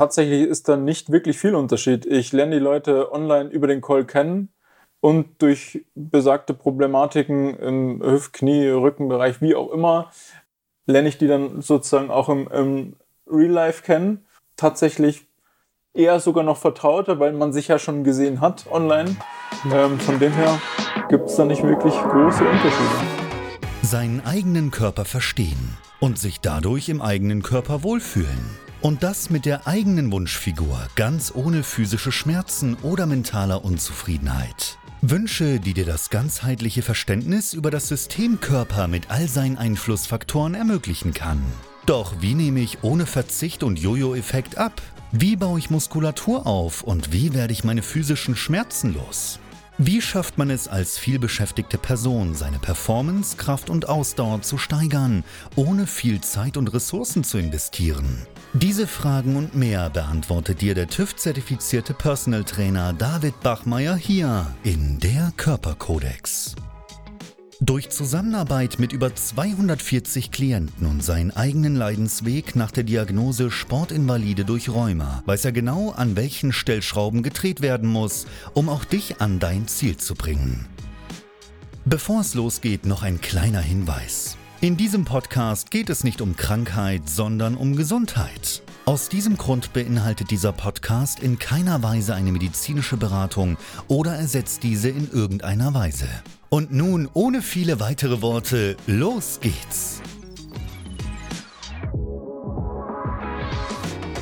tatsächlich ist da nicht wirklich viel Unterschied. Ich lerne die Leute online über den Call kennen und durch besagte Problematiken im Hüft-, Knie-, Rückenbereich, wie auch immer, lerne ich die dann sozusagen auch im, im Real Life kennen. Tatsächlich eher sogar noch vertrauter, weil man sich ja schon gesehen hat online. Ähm, von dem her gibt es da nicht wirklich große Unterschiede. Seinen eigenen Körper verstehen und sich dadurch im eigenen Körper wohlfühlen. Und das mit der eigenen Wunschfigur, ganz ohne physische Schmerzen oder mentaler Unzufriedenheit. Wünsche, die dir das ganzheitliche Verständnis über das System Körper mit all seinen Einflussfaktoren ermöglichen kann. Doch wie nehme ich ohne Verzicht und Jojo-Effekt ab? Wie baue ich Muskulatur auf und wie werde ich meine physischen Schmerzen los? Wie schafft man es als vielbeschäftigte Person, seine Performance, Kraft und Ausdauer zu steigern, ohne viel Zeit und Ressourcen zu investieren? Diese Fragen und mehr beantwortet dir der TÜV-zertifizierte Personal Trainer David Bachmeier hier in der Körperkodex. Durch Zusammenarbeit mit über 240 Klienten und seinen eigenen Leidensweg nach der Diagnose Sportinvalide durch Rheuma weiß er genau, an welchen Stellschrauben gedreht werden muss, um auch dich an dein Ziel zu bringen. Bevor es losgeht, noch ein kleiner Hinweis. In diesem Podcast geht es nicht um Krankheit, sondern um Gesundheit. Aus diesem Grund beinhaltet dieser Podcast in keiner Weise eine medizinische Beratung oder ersetzt diese in irgendeiner Weise. Und nun, ohne viele weitere Worte, los geht's!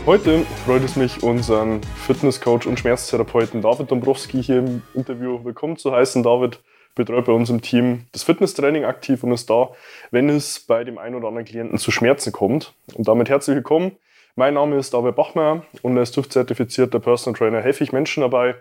Heute freut es mich, unseren Fitnesscoach und Schmerztherapeuten David Dombrowski hier im Interview willkommen zu heißen. David betreut bei uns im Team das Fitnesstraining aktiv und ist da, wenn es bei dem einen oder anderen Klienten zu Schmerzen kommt. Und damit herzlich willkommen. Mein Name ist David Bachmeier und als TÜV-zertifizierter Personal Trainer helfe ich Menschen dabei,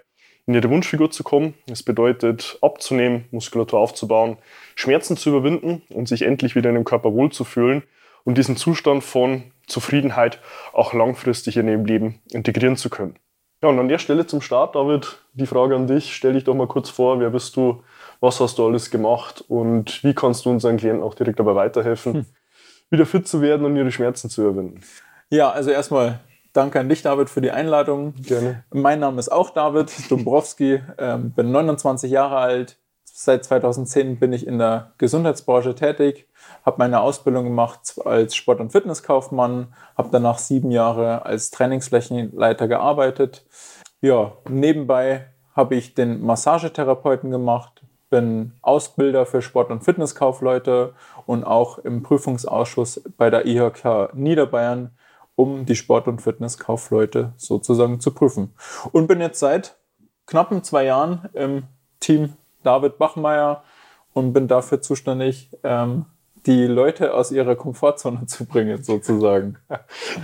in ihre Wunschfigur zu kommen. Das bedeutet, abzunehmen, Muskulatur aufzubauen, Schmerzen zu überwinden und sich endlich wieder in dem Körper wohlzufühlen und diesen Zustand von Zufriedenheit auch langfristig in ihrem Leben integrieren zu können. Ja, und an der Stelle zum Start, David, die Frage an dich. Stell dich doch mal kurz vor, wer bist du, was hast du alles gemacht und wie kannst du unseren Klienten auch direkt dabei weiterhelfen, hm. wieder fit zu werden und ihre Schmerzen zu überwinden? Ja, also erstmal Danke an dich, David, für die Einladung. Gerne. Mein Name ist auch David Dombrowski, ähm, bin 29 Jahre alt. Seit 2010 bin ich in der Gesundheitsbranche tätig, habe meine Ausbildung gemacht als Sport- und Fitnesskaufmann, habe danach sieben Jahre als Trainingsflächenleiter gearbeitet. Ja, nebenbei habe ich den Massagetherapeuten gemacht, bin Ausbilder für Sport- und Fitnesskaufleute und auch im Prüfungsausschuss bei der IHK Niederbayern um die Sport- und Fitnesskaufleute sozusagen zu prüfen. Und bin jetzt seit knappen zwei Jahren im Team David Bachmeier und bin dafür zuständig, ähm, die Leute aus ihrer Komfortzone zu bringen, sozusagen.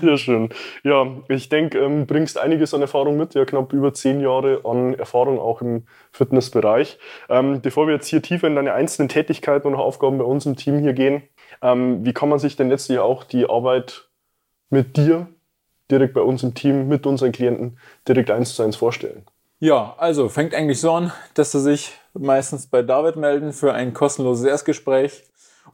Ja, schön. Ja, ich denke, ähm, bringst einiges an Erfahrung mit, ja, knapp über zehn Jahre an Erfahrung auch im Fitnessbereich. Ähm, bevor wir jetzt hier tiefer in deine einzelnen Tätigkeiten und Aufgaben bei uns im Team hier gehen, ähm, wie kann man sich denn letztlich auch die Arbeit mit dir direkt bei uns im Team, mit unseren Klienten direkt eins zu eins vorstellen? Ja, also fängt eigentlich so an, dass sie sich meistens bei David melden für ein kostenloses Erstgespräch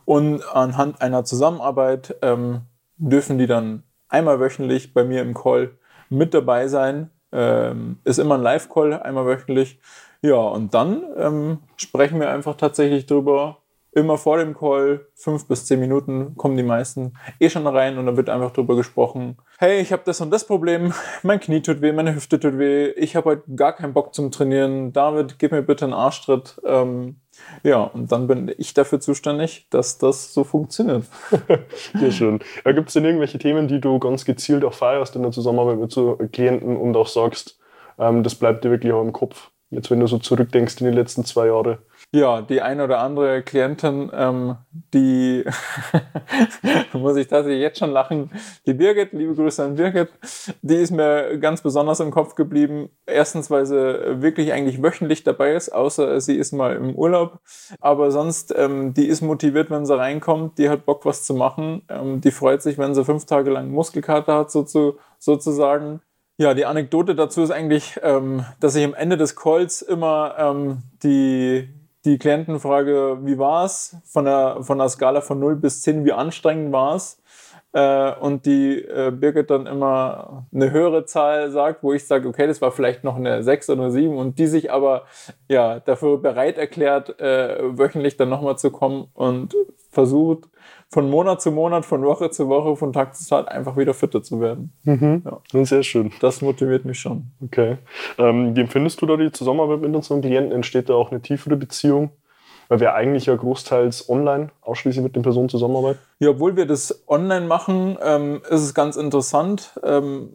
und anhand einer Zusammenarbeit ähm, dürfen die dann einmal wöchentlich bei mir im Call mit dabei sein. Ähm, ist immer ein Live-Call, einmal wöchentlich. Ja, und dann ähm, sprechen wir einfach tatsächlich drüber, immer vor dem Call, fünf bis zehn Minuten, kommen die meisten eh schon rein und dann wird einfach drüber gesprochen. Hey, ich habe das und das Problem, mein Knie tut weh, meine Hüfte tut weh, ich habe heute gar keinen Bock zum Trainieren. David, gib mir bitte einen Arschtritt. Ähm, ja, und dann bin ich dafür zuständig, dass das so funktioniert. Sehr schön. Ja, Gibt es denn irgendwelche Themen, die du ganz gezielt auch feierst in der Zusammenarbeit mit so Klienten und auch sagst, ähm, das bleibt dir wirklich auch im Kopf? Jetzt, wenn du so zurückdenkst in die letzten zwei Jahre. Ja, die eine oder andere Klientin, ähm, die muss ich tatsächlich jetzt schon lachen. Die Birgit, liebe Grüße an Birgit, die ist mir ganz besonders im Kopf geblieben. Erstens, weil sie wirklich eigentlich wöchentlich dabei ist, außer sie ist mal im Urlaub. Aber sonst, ähm, die ist motiviert, wenn sie reinkommt, die hat Bock, was zu machen. Ähm, die freut sich, wenn sie fünf Tage lang Muskelkater hat, so zu, sozusagen. Ja, die Anekdote dazu ist eigentlich, ähm, dass ich am Ende des Calls immer ähm, die die Klientenfrage, wie war es? Von der, von der Skala von 0 bis 10, wie anstrengend war es? Äh, und die äh, Birgit dann immer eine höhere Zahl sagt, wo ich sage, okay, das war vielleicht noch eine 6 oder 7 und die sich aber ja dafür bereit erklärt, äh, wöchentlich dann nochmal zu kommen und versucht, von Monat zu Monat, von Woche zu Woche, von Tag zu Tag einfach wieder fitter zu werden. Mhm. Ja. Sehr schön. Das motiviert mich schon. Okay. Ähm, wie empfindest du da die Zusammenarbeit mit unseren Klienten? Entsteht da auch eine tiefere Beziehung? Weil wir eigentlich ja großteils online ausschließlich mit den Personen zusammenarbeiten. Ja, obwohl wir das online machen, ähm, ist es ganz interessant. Ähm,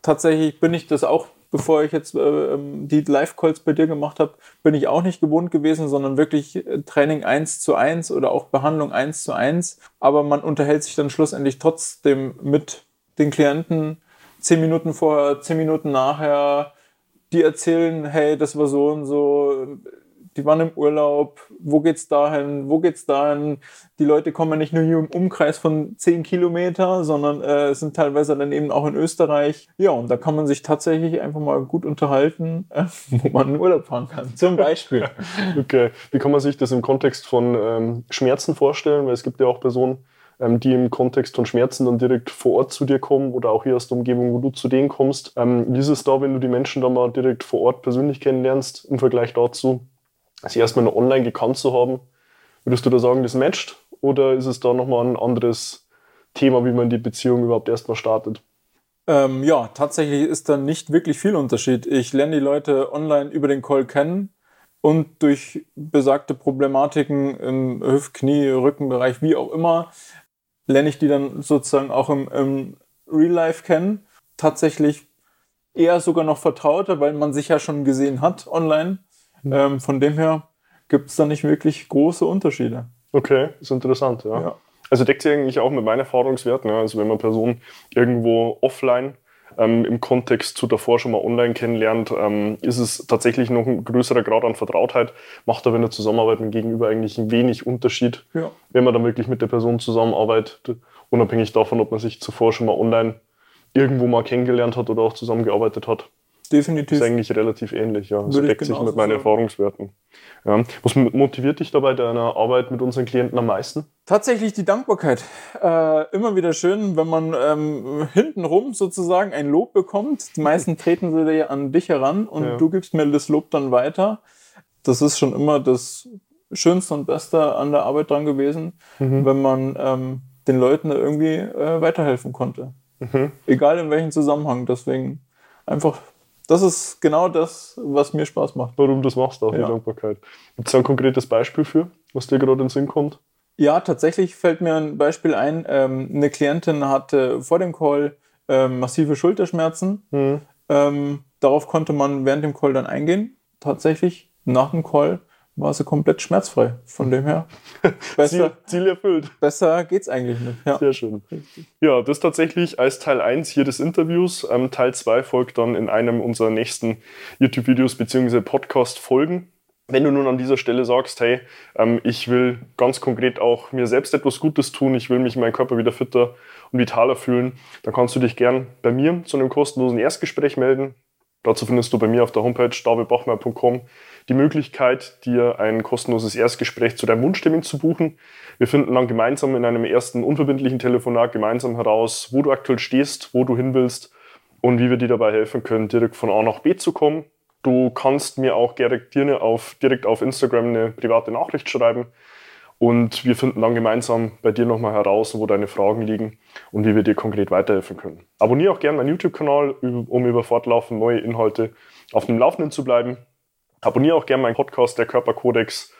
tatsächlich bin ich das auch bevor ich jetzt äh, ähm, die Live-Calls bei dir gemacht habe, bin ich auch nicht gewohnt gewesen, sondern wirklich äh, Training 1 zu 1 oder auch Behandlung 1 zu 1. Aber man unterhält sich dann schlussendlich trotzdem mit den Klienten zehn Minuten vorher, zehn Minuten nachher. Die erzählen, hey, das war so und so die waren im Urlaub, wo geht's dahin, wo geht's dahin? Die Leute kommen nicht nur hier im Umkreis von 10 Kilometer, sondern äh, sind teilweise dann eben auch in Österreich. Ja, und da kann man sich tatsächlich einfach mal gut unterhalten, äh, wo man in Urlaub fahren kann, zum Beispiel. okay, wie kann man sich das im Kontext von ähm, Schmerzen vorstellen? Weil es gibt ja auch Personen, ähm, die im Kontext von Schmerzen dann direkt vor Ort zu dir kommen oder auch hier aus der Umgebung, wo du zu denen kommst. Ähm, wie ist es da, wenn du die Menschen dann mal direkt vor Ort persönlich kennenlernst im Vergleich dazu? Sie erstmal nur online gekannt zu haben. Würdest du da sagen, das matcht? Oder ist es da nochmal ein anderes Thema, wie man die Beziehung überhaupt erstmal startet? Ähm, ja, tatsächlich ist da nicht wirklich viel Unterschied. Ich lerne die Leute online über den Call kennen und durch besagte Problematiken im Hüft-, Knie-, Rückenbereich, wie auch immer, lerne ich die dann sozusagen auch im, im Real Life kennen. Tatsächlich eher sogar noch vertrauter, weil man sich ja schon gesehen hat online. Ähm, von dem her gibt es da nicht wirklich große Unterschiede. Okay, ist interessant, ja. ja. Also deckt sich eigentlich auch mit meinen Erfahrungswerten. Ja. Also wenn man Personen irgendwo offline ähm, im Kontext zu davor schon mal online kennenlernt, ähm, ist es tatsächlich noch ein größerer Grad an Vertrautheit, macht aber in der Zusammenarbeit mit Gegenüber eigentlich ein wenig Unterschied, ja. wenn man dann wirklich mit der Person zusammenarbeitet, unabhängig davon, ob man sich zuvor schon mal online irgendwo mal kennengelernt hat oder auch zusammengearbeitet hat. Definitiv. ist eigentlich relativ ähnlich, ja. Das deckt sich mit meinen Erfahrungswerten. Ja. Was motiviert dich dabei deiner Arbeit mit unseren Klienten am meisten? Tatsächlich die Dankbarkeit. Äh, immer wieder schön, wenn man ähm, hintenrum sozusagen ein Lob bekommt. Die meisten treten sie dir an dich heran und ja. du gibst mir das Lob dann weiter. Das ist schon immer das Schönste und Beste an der Arbeit dran gewesen, mhm. wenn man ähm, den Leuten irgendwie äh, weiterhelfen konnte. Mhm. Egal in welchem Zusammenhang. Deswegen einfach das ist genau das, was mir Spaß macht. Warum du das machst, auch ja. die Dankbarkeit. Gibt es da ein konkretes Beispiel für, was dir gerade in den Sinn kommt? Ja, tatsächlich fällt mir ein Beispiel ein. Ähm, eine Klientin hatte vor dem Call ähm, massive Schulterschmerzen. Mhm. Ähm, darauf konnte man während dem Call dann eingehen. Tatsächlich nach dem Call war sie komplett schmerzfrei. Von dem her. Besser, Ziel, erfüllt. Besser geht's eigentlich nicht. Ja. Sehr schön. Ja, das tatsächlich als Teil 1 hier des Interviews. Ähm, Teil 2 folgt dann in einem unserer nächsten YouTube-Videos bzw. Podcast-Folgen. Wenn du nun an dieser Stelle sagst, hey, ähm, ich will ganz konkret auch mir selbst etwas Gutes tun, ich will mich in meinem Körper wieder fitter und vitaler fühlen, dann kannst du dich gern bei mir zu einem kostenlosen Erstgespräch melden. Dazu findest du bei mir auf der Homepage davidbachmeier.com die Möglichkeit, dir ein kostenloses Erstgespräch zu deinem Wunschtermin zu buchen. Wir finden dann gemeinsam in einem ersten unverbindlichen Telefonat gemeinsam heraus, wo du aktuell stehst, wo du hin willst und wie wir dir dabei helfen können, direkt von A nach B zu kommen. Du kannst mir auch direkt auf, direkt auf Instagram eine private Nachricht schreiben und wir finden dann gemeinsam bei dir nochmal heraus, wo deine Fragen liegen und wie wir dir konkret weiterhelfen können. Abonniere auch gerne meinen YouTube-Kanal, um über fortlaufend neue Inhalte auf dem Laufenden zu bleiben. Abonniere auch gerne meinen Podcast, der Körperkodex,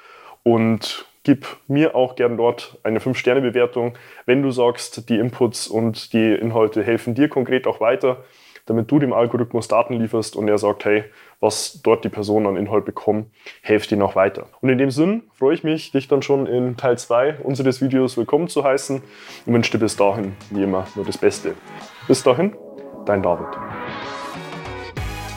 und gib mir auch gerne dort eine 5-Sterne-Bewertung, wenn du sagst, die Inputs und die Inhalte helfen dir konkret auch weiter, damit du dem Algorithmus Daten lieferst und er sagt, hey, was dort die Personen an Inhalt bekommen, hilft dir noch weiter. Und in dem Sinn freue ich mich, dich dann schon in Teil 2 unseres Videos willkommen zu heißen und wünsche dir bis dahin, wie immer, nur das Beste. Bis dahin, dein David.